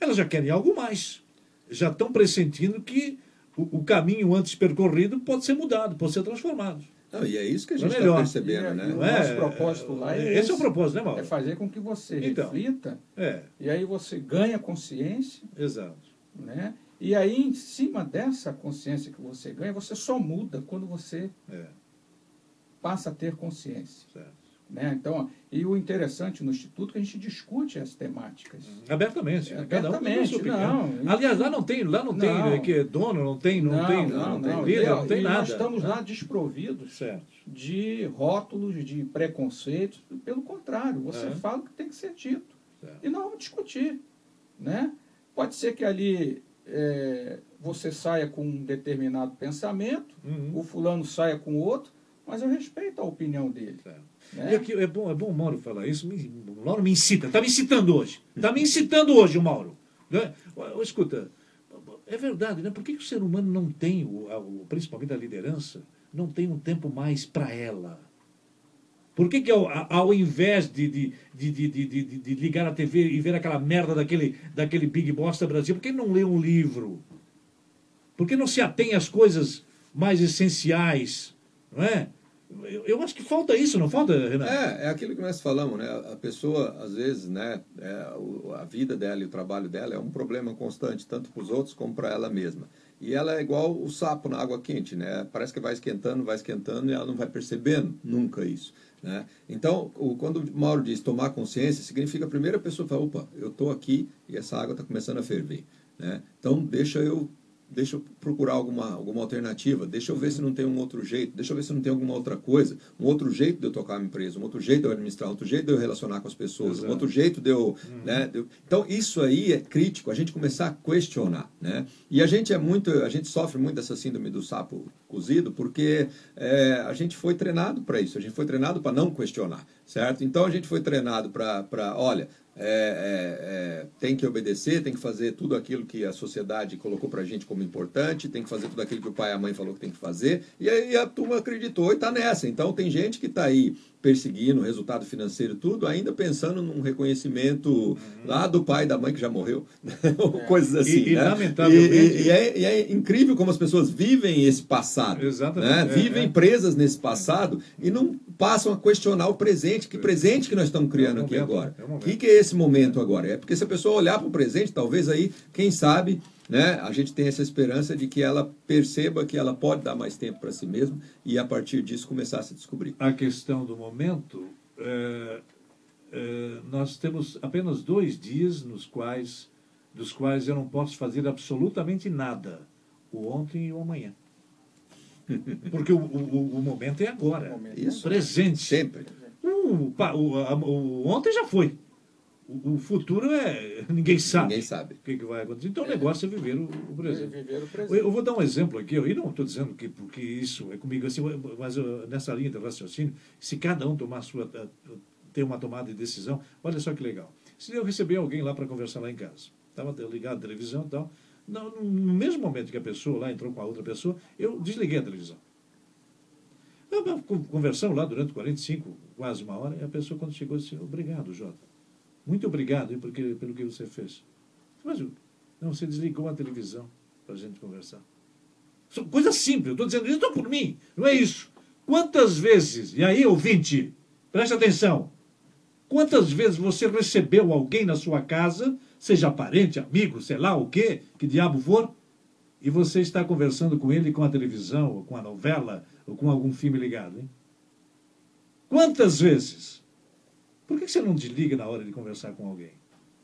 elas já querem algo mais. Já estão pressentindo que o, o caminho antes percorrido pode ser mudado, pode ser transformado. Não, e é isso que a É gente está melhor. percebendo, né? e o Não é? nosso propósito lá é Esse é o esse. propósito, né, Mauro? É fazer com que você Então. reflita É, e aí você ganha consciência, exato. né? E aí, em cima dessa consciência que você ganha, você só muda quando você É, passa a ter consciência. certo. Né? Então, e o interessante no Instituto é que a gente discute as temáticas. Abertamente. É, um tem a abertamente, sua opinião. não. Aliás, lá não tem, lá não, tem Não. eh, que é dono, não tem, não, tem, não, tem líder, E, ó, não tem nada. Nós estamos lá desprovidos Certo. de rótulos, de preconceitos. Pelo contrário, você É. fala o que tem que ser dito. Certo. E nós vamos discutir. Né? Pode ser que ali é, você saia com um determinado pensamento, Uhum. o fulano saia com outro, mas eu respeito a opinião dele. Certo. Né? E aqui, é bom, é bom o Mauro falar isso. Me, o Mauro me incita, está me incitando hoje. Está me incitando hoje, o Mauro. Né? Escuta, é verdade, né? Por que, que o ser humano não tem, o, o- principalmente a liderança, não tem um tempo mais para ela? Por que, que ao, ao invés de, de, de- de ligar a TV e ver aquela merda daquele, daquele Big Bosta Brasil, por que não lê um livro? Por que não se atém às coisas mais essenciais? Não é? Eu, eu acho que falta isso, não falta, Renato? É, é aquilo que nós falamos, né? A pessoa, às vezes, né? é, o- a vida dela e o trabalho dela é um problema constante, tanto para os outros como para ela mesma. E ela é igual o sapo na água quente, né? Parece que vai esquentando, vai esquentando e ela não vai percebendo nunca isso. Né? Então, o- quando o Mauro diz tomar consciência, significa a primeira pessoa falar, opa, eu estou aqui e essa água está começando a ferver. Né? Então, deixa eu deixa eu procurar alguma, alguma alternativa, deixa eu ver se não tem um outro jeito, deixa eu ver se não tem alguma outra coisa, um outro jeito de eu tocar a empresa, um outro jeito de eu administrar, um outro jeito de eu relacionar com as pessoas, Exato. um outro jeito de eu, né, de eu- Então, isso aí é crítico, a gente começar a questionar, né? E a gente é muito, a gente sofre muito dessa síndrome do sapo cozido, porque é, a gente foi treinado para isso, a gente foi treinado para não questionar, certo? Então, a gente foi treinado para, olha, é, é, é, tem que obedecer, tem que fazer tudo aquilo que a sociedade colocou pra gente como importante, tem que fazer tudo aquilo que o pai e a mãe falou que tem que fazer, e aí a turma acreditou e está nessa. Então tem gente que está aí perseguindo o resultado financeiro e tudo, ainda pensando num reconhecimento lá do pai e da mãe que já morreu, ou coisas assim. E- e, né? lamentavelmente- E, e é, e é incrível como as pessoas vivem esse passado. Exatamente, né? é, Vivem é. presas nesse passado e não passam a questionar o presente. Que presente que nós estamos criando É o aqui momento, agora? é o momento. que, que é esse momento agora? É porque se a pessoa olhar para o presente, talvez aí, quem sabe, né, a gente tenha essa esperança de que ela perceba que ela pode dar mais tempo para si mesma e a partir disso começar a se descobrir. A questão do momento, é, é, nós temos apenas dois dias nos quais, dos quais eu não posso fazer absolutamente nada. O ontem e o amanhã. Porque o, o, o momento é agora. Momento é Isso. Presente. Sempre. O, o, a- o ontem já foi. O, o futuro é. Ninguém sabe. Ninguém sabe. O que, que vai acontecer. Então o negócio é viver o, o presente. Viver o Eu, presente. eu vou dar um exemplo aqui, e não estou dizendo que porque isso é comigo assim, mas eu, nessa linha de raciocínio, se cada um tomar a sua, a- ter uma tomada de decisão. Olha só que legal. Se eu receber alguém lá para conversar lá em casa, estava ligado a televisão e tal, no, mesmo momento que a pessoa lá entrou com a outra pessoa, eu desliguei a televisão. Conversamos lá durante 45, quase uma hora, e a pessoa, quando chegou, disse: Obrigado, Jota. Muito obrigado hein, porque, pelo que você fez. Mas não, você desligou a televisão para a gente conversar. Coisa simples, eu estou dizendo isso por mim, não é isso. Quantas vezes, e aí, ouvinte, preste atenção, quantas vezes você recebeu alguém na sua casa, seja parente, amigo, sei lá o quê, que diabo for, e você está conversando com ele com a televisão, ou com a novela, ou com algum filme ligado, hein? Quantas vezes? Por que você não desliga na hora de conversar com alguém?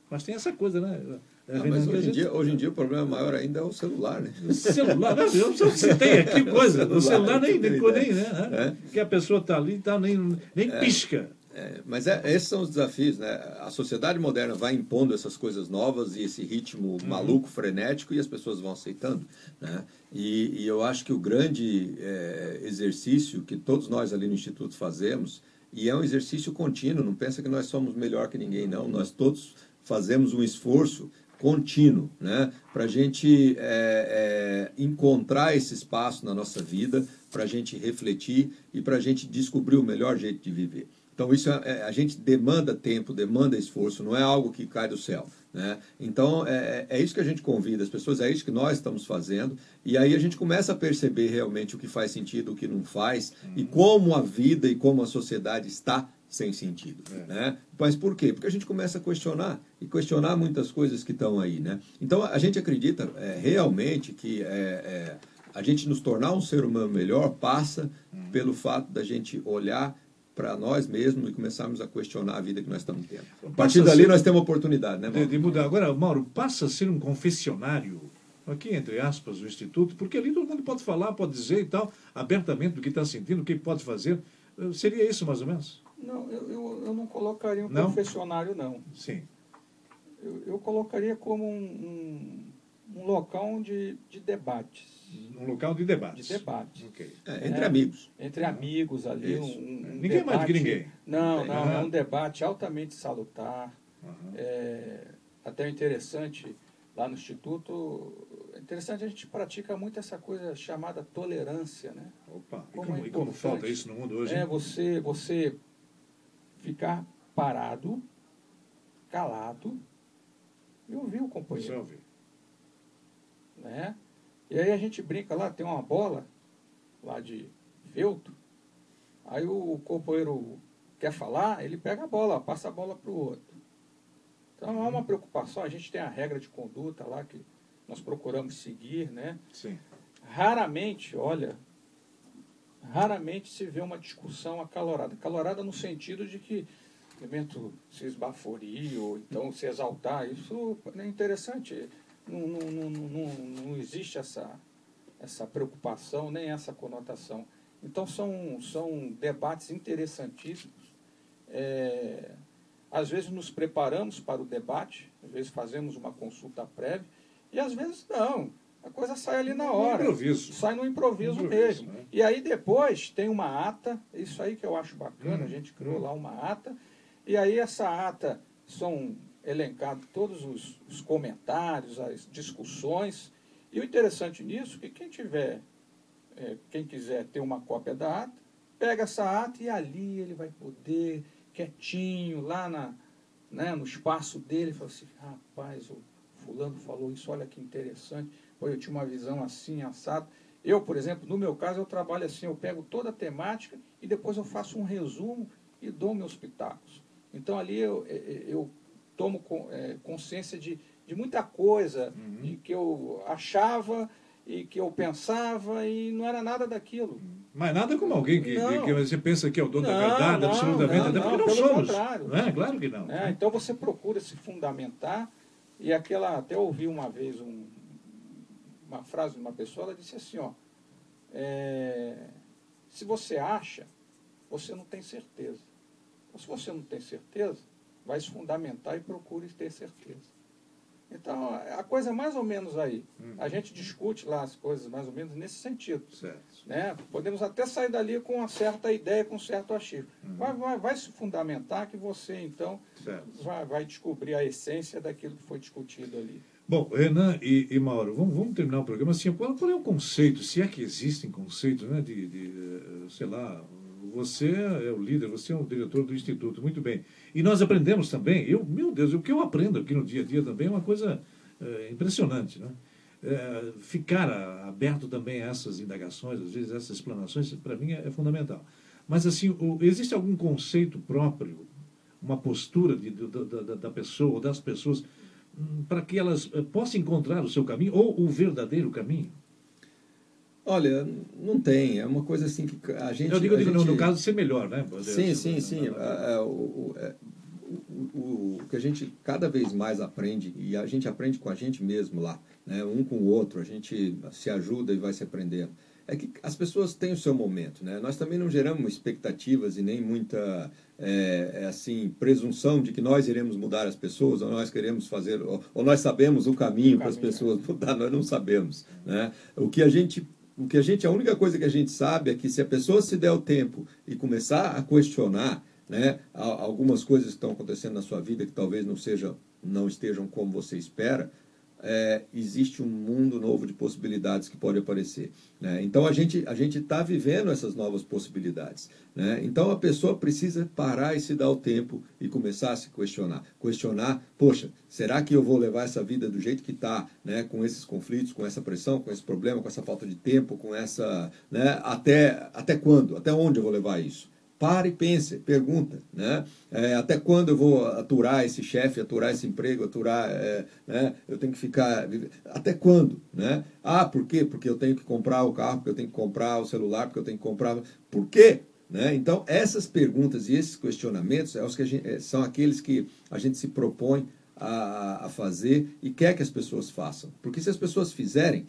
Mas tem essa coisa, né? É, não, mas hoje, gente... em dia, hoje em dia o problema maior ainda é o celular, né? O celular, não, eu só citei aqui coisa. O celular nem, nem, nem né? É? Que a pessoa está ali, tá, nem, nem é, pisca. É, mas é, esses são os desafios, né? A sociedade moderna vai impondo essas coisas novas e esse ritmo uhum. maluco, frenético, e as pessoas vão aceitando, né? E, e eu acho que o grande é, exercício que todos nós ali no Instituto fazemos, e é um exercício contínuo, não pensa que nós somos melhor que ninguém, não. Nós todos fazemos um esforço contínuo, né? para a gente é, é, encontrar esse espaço na nossa vida, para a gente refletir e para a gente descobrir o melhor jeito de viver. Então, isso é, é, a gente demanda tempo, demanda esforço, não é algo que cai do céu. Né? Então, é, é, é isso que a gente convida as pessoas, é isso que nós estamos fazendo, e aí a gente começa a perceber realmente o que faz sentido, o que não faz, uhum. e como a vida e como a sociedade está sem sentido. É. Né? Mas por quê? Porque a gente começa a questionar e questionar muitas coisas que estão aí. Né? Então a gente acredita é, realmente que é, a gente nos tornar um ser humano melhor passa uhum. pelo fato da gente olhar para nós mesmos e começarmos a questionar a vida que nós estamos tendo. A partir dali ser, nós temos uma oportunidade, né, Mauro? De, de mudar. Agora, Mauro, passa a ser um confessionário aqui entre aspas, o Instituto, porque ali todo mundo pode falar, pode dizer e tal, abertamente do que está sentindo, o que pode fazer. Seria isso mais ou menos? Não, eu, eu, eu não colocaria um não? confessionário, não. Sim. Eu, eu colocaria como um, um, um local de, de debates. Um local de debates. De debates. Okay. É, entre é, amigos. Entre amigos ali. Um, um ninguém debate, mais do que ninguém. Não, não, é um debate altamente salutar. Uhum. É, até interessante, lá no Instituto, é interessante, a gente pratica muito essa coisa chamada tolerância, né? Opa, como, e como, é e como falta isso no mundo hoje? É, você, você ficar parado, calado e ouvir o companheiro. Você ouvir. Né? E aí a gente brinca lá, tem uma bola lá de feltro, aí o companheiro quer falar, ele pega a bola, passa a bola para o outro. Então há uma preocupação, a gente tem a regra de conduta lá que nós procuramos seguir, né? Sim. Raramente, olha, raramente se vê uma discussão acalorada. Acalorada no sentido de que elemento se esbaforir ou então se exaltar. Isso é interessante. Não, não, não, não, existe essa, essa preocupação nem essa conotação. Então são, são debates interessantíssimos. É, às vezes nos preparamos para o debate, às vezes fazemos uma consulta prévia, e às vezes não. A coisa sai ali na hora. No improviso. Sai no improviso, improviso mesmo. Né? E aí depois tem uma ata, isso aí que eu acho bacana, hum. a gente criou hum. lá uma ata, e aí essa ata são elencados todos os, os, comentários, as discussões. E o interessante nisso é que quem tiver, é, quem quiser ter uma cópia da ata, pega essa ata e ali ele vai poder, quietinho, lá na, né, no espaço dele, fala assim, rapaz, o fulano falou isso, olha que interessante ou eu tinha uma visão assim, assado. Eu, por exemplo, no meu caso, eu trabalho assim, eu pego toda a temática e depois eu faço um resumo e dou meus pitacos. Então ali eu, eu tomo consciência de, de muita coisa uhum. e que eu achava e que eu pensava e não era nada daquilo. Mas nada como alguém que, que, você pensa que é o dono não, da verdade, não, absolutamente, não, até porque não, somos. Contrário. Não é? Claro que não. É, então você procura se fundamentar e aquela, até ouvi uma vez um, uma frase de uma pessoa, ela disse assim, ó, é, se você acha, você não tem certeza. Então, se você não tem certeza, vai se fundamentar e procure ter certeza. Então, a coisa é mais ou menos aí. A gente discute lá as coisas mais ou menos nesse sentido. Certo. Né? Podemos até sair dali com uma certa ideia, com um certo achismo. Vai, vai, vai se fundamentar que você, então, vai, vai descobrir a essência daquilo que foi discutido ali. Bom, Renan e, e Mauro, vamos, vamos terminar o programa assim. Qual, qual é o conceito, se é que existem conceitos, né, de, de, eh, sei lá, você é o líder, você é o diretor do Instituto, muito bem. E nós aprendemos também, eu, meu Deus, o que eu aprendo aqui no dia a dia também é uma coisa eh, impressionante, né? Eh, ficar aberto também a essas indagações, às vezes essas explanações, para mim é, é fundamental. Mas assim, o- existe algum conceito próprio, uma postura de, da, da- da pessoa, ou das pessoas, hum, para que elas eh, possam encontrar o seu caminho, ou o verdadeiro caminho? Olha, não tem. É uma coisa assim que a gente. Eu digo, digo, no- gente- no caso, ser melhor, né? Sim, sim, sim. É, é, o, o- é, o- o- o que a gente cada vez mais aprende, e a gente aprende com a gente mesmo lá, né? um com o outro, a gente se ajuda e vai se aprendendo. É que as pessoas têm o seu momento, né? Nós também não geramos expectativas e nem muita é, é assim presunção de que nós iremos mudar as pessoas ou nós queremos fazer ou, ou nós sabemos o caminho para as caminho, pessoas mudar. Nós não sabemos, né? O que a gente o que a gente, a única coisa que a gente sabe é que se a pessoa se der o tempo e começar a questionar, né, algumas coisas que estão acontecendo na sua vida que talvez não sejam, não estejam como você espera, é, existe um mundo novo de possibilidades que pode aparecer. Né? Então a gente a gente está vivendo essas novas possibilidades. Né? Então a pessoa precisa parar e se dar o tempo e começar a se questionar. Questionar, poxa, será que eu vou levar essa vida do jeito que está, né? com esses conflitos, com essa pressão, com esse problema, com essa falta de tempo, com essa. Né? Até, até quando? Até onde eu vou levar isso? Pare e pense, pergunta, né? É, até quando eu vou aturar esse chefe, aturar esse emprego, aturar, é, né? Eu tenho que ficar, até quando, né? Ah, por quê? Porque eu tenho que comprar o carro, porque eu tenho que comprar o celular, porque eu tenho que comprar, por quê? Né? Então essas perguntas e esses questionamentos é que gente, é, são aqueles que a gente se propõe a, a fazer e quer que as pessoas façam, porque se as pessoas fizerem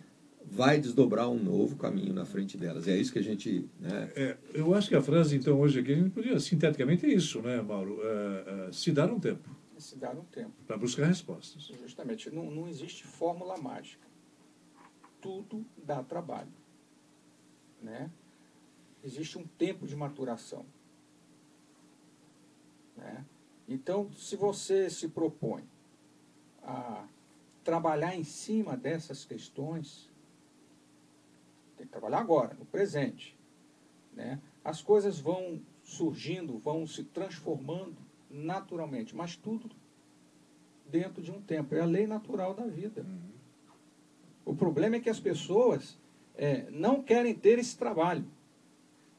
vai desdobrar um novo caminho na frente delas. E é isso que a gente. Né? É, eu acho que a frase, então, hoje aqui, a gente podia, sinteticamente, é isso, né, Mauro? É, é, se dar um tempo Se dar um tempo. para buscar respostas. Justamente, não, não existe fórmula mágica. Tudo dá trabalho. Né? Existe um tempo de maturação. Né? Então, se você se propõe a trabalhar em cima dessas questões, tem que trabalhar agora, no presente. Né? As coisas vão surgindo, vão se transformando naturalmente, mas tudo dentro de um tempo. É a lei natural da vida. O problema é que as pessoas é, não querem ter esse trabalho.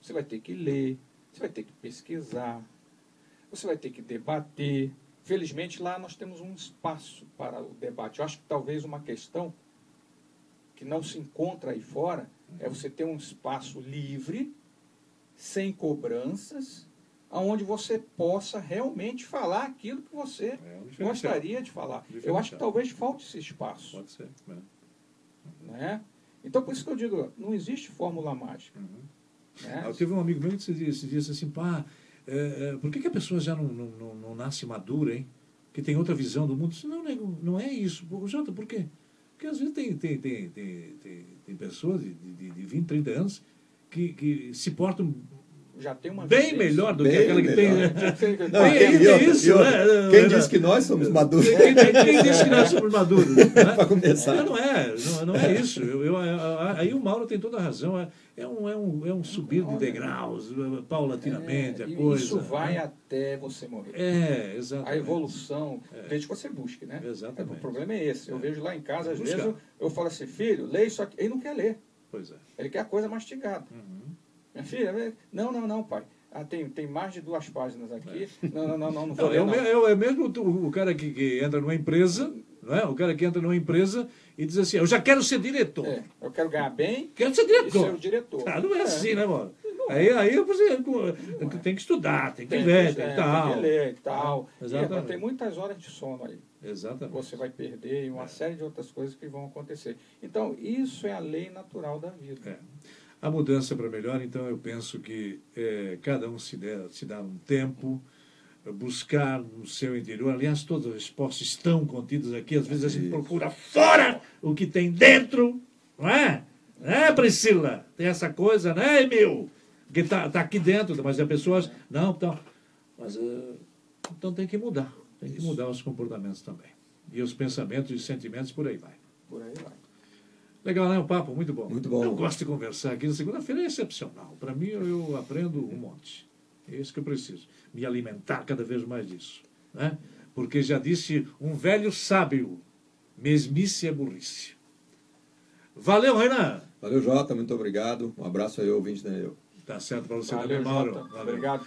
Você vai ter que ler, você vai ter que pesquisar, você vai ter que debater. Felizmente, lá nós temos um espaço para o debate. Eu acho que talvez uma questão que não se encontra aí fora é você ter um espaço livre, sem cobranças, onde você possa realmente falar aquilo que você É gostaria de falar. Eu acho que talvez falte esse espaço. Pode ser. né? Né? Então, por isso que eu digo, não existe fórmula mágica. Uhum. Né? Ah, Teve um amigo meu que disse, disse, assim, pá, é, é, por que, que a pessoa já não, não, não, não nasce madura, hein? Que tem outra visão do mundo. Eu disse, não, nego, não é isso. Jota, por quê? Porque às vezes tem, tem, tem, tem, tem, tem pessoas de, de, de 20, 30 anos que, que se portam Já tem uma bem vivência. melhor do Bem que aquela que tem. né? Não, Tem outra, isso, outra, né? Quem disse que nós somos maduros? Quem, quem- quem disse que nós somos maduros? Né? Para começar. Não, não é, não, não é isso. Eu, eu- a- aí o Mauro tem toda a razão. É, é um, é, um, é um subir de degraus, paulatinamente, a É, e coisa. Isso vai né? até você morrer. É, exatamente. A evolução, desde que você busque, né? Exatamente. O problema é esse. Eu É. vejo lá em casa, às Buscar. vezes, eu, eu falo assim, filho, lê isso aqui. Ele não quer ler. Pois é. Ele quer a coisa mastigada. Uhum. Minha filha, não, não, não, pai. Ah, tem, tem mais de duas páginas aqui. Não, não, não, não, não vou Não, é, ler, não. é é mesmo o, cara que, que entra numa empresa, não é? O cara que entra numa empresa e diz assim, eu já quero ser diretor. É, eu quero ganhar bem Quero ser e ser diretor. o diretor. Ah, não é assim, né, mano? Aí, aí você tem que estudar, tem que Tem, ler, tem é, que tal. tem que ler e tal. É, E, exatamente. tem muitas horas de sono aí. Exatamente. Você vai perder e uma É. série de outras coisas que vão acontecer. Então, isso é a lei natural da vida. É. A mudança para melhor, então eu penso que é, cada um se, der, se dá um tempo, buscar no seu interior. Aliás, todas as respostas estão contidas aqui. Às vezes a gente Isso. procura fora o que tem dentro, não é? É, Priscila? Tem essa coisa, né, Emil? Que tá, tá aqui dentro, mas as pessoas. Não, então. Mas eh, então tem que mudar. Tem que mudar os comportamentos também. E os pensamentos e sentimentos por aí vai. Por aí vai. Legal, né? O papo, muito bom. Muito bom. Eu gosto de conversar aqui. Na segunda-feira é excepcional. Para mim, eu, aprendo um monte. É isso que eu preciso. Me alimentar cada vez mais disso. Né? Porque já disse um velho sábio: mesmice é burrice. Valeu, Renan. Valeu, Jota, muito obrigado. Um abraço aí, ouvinte da Eu. Tá certo para você Valeu, também, Mauro. Valeu. Obrigado.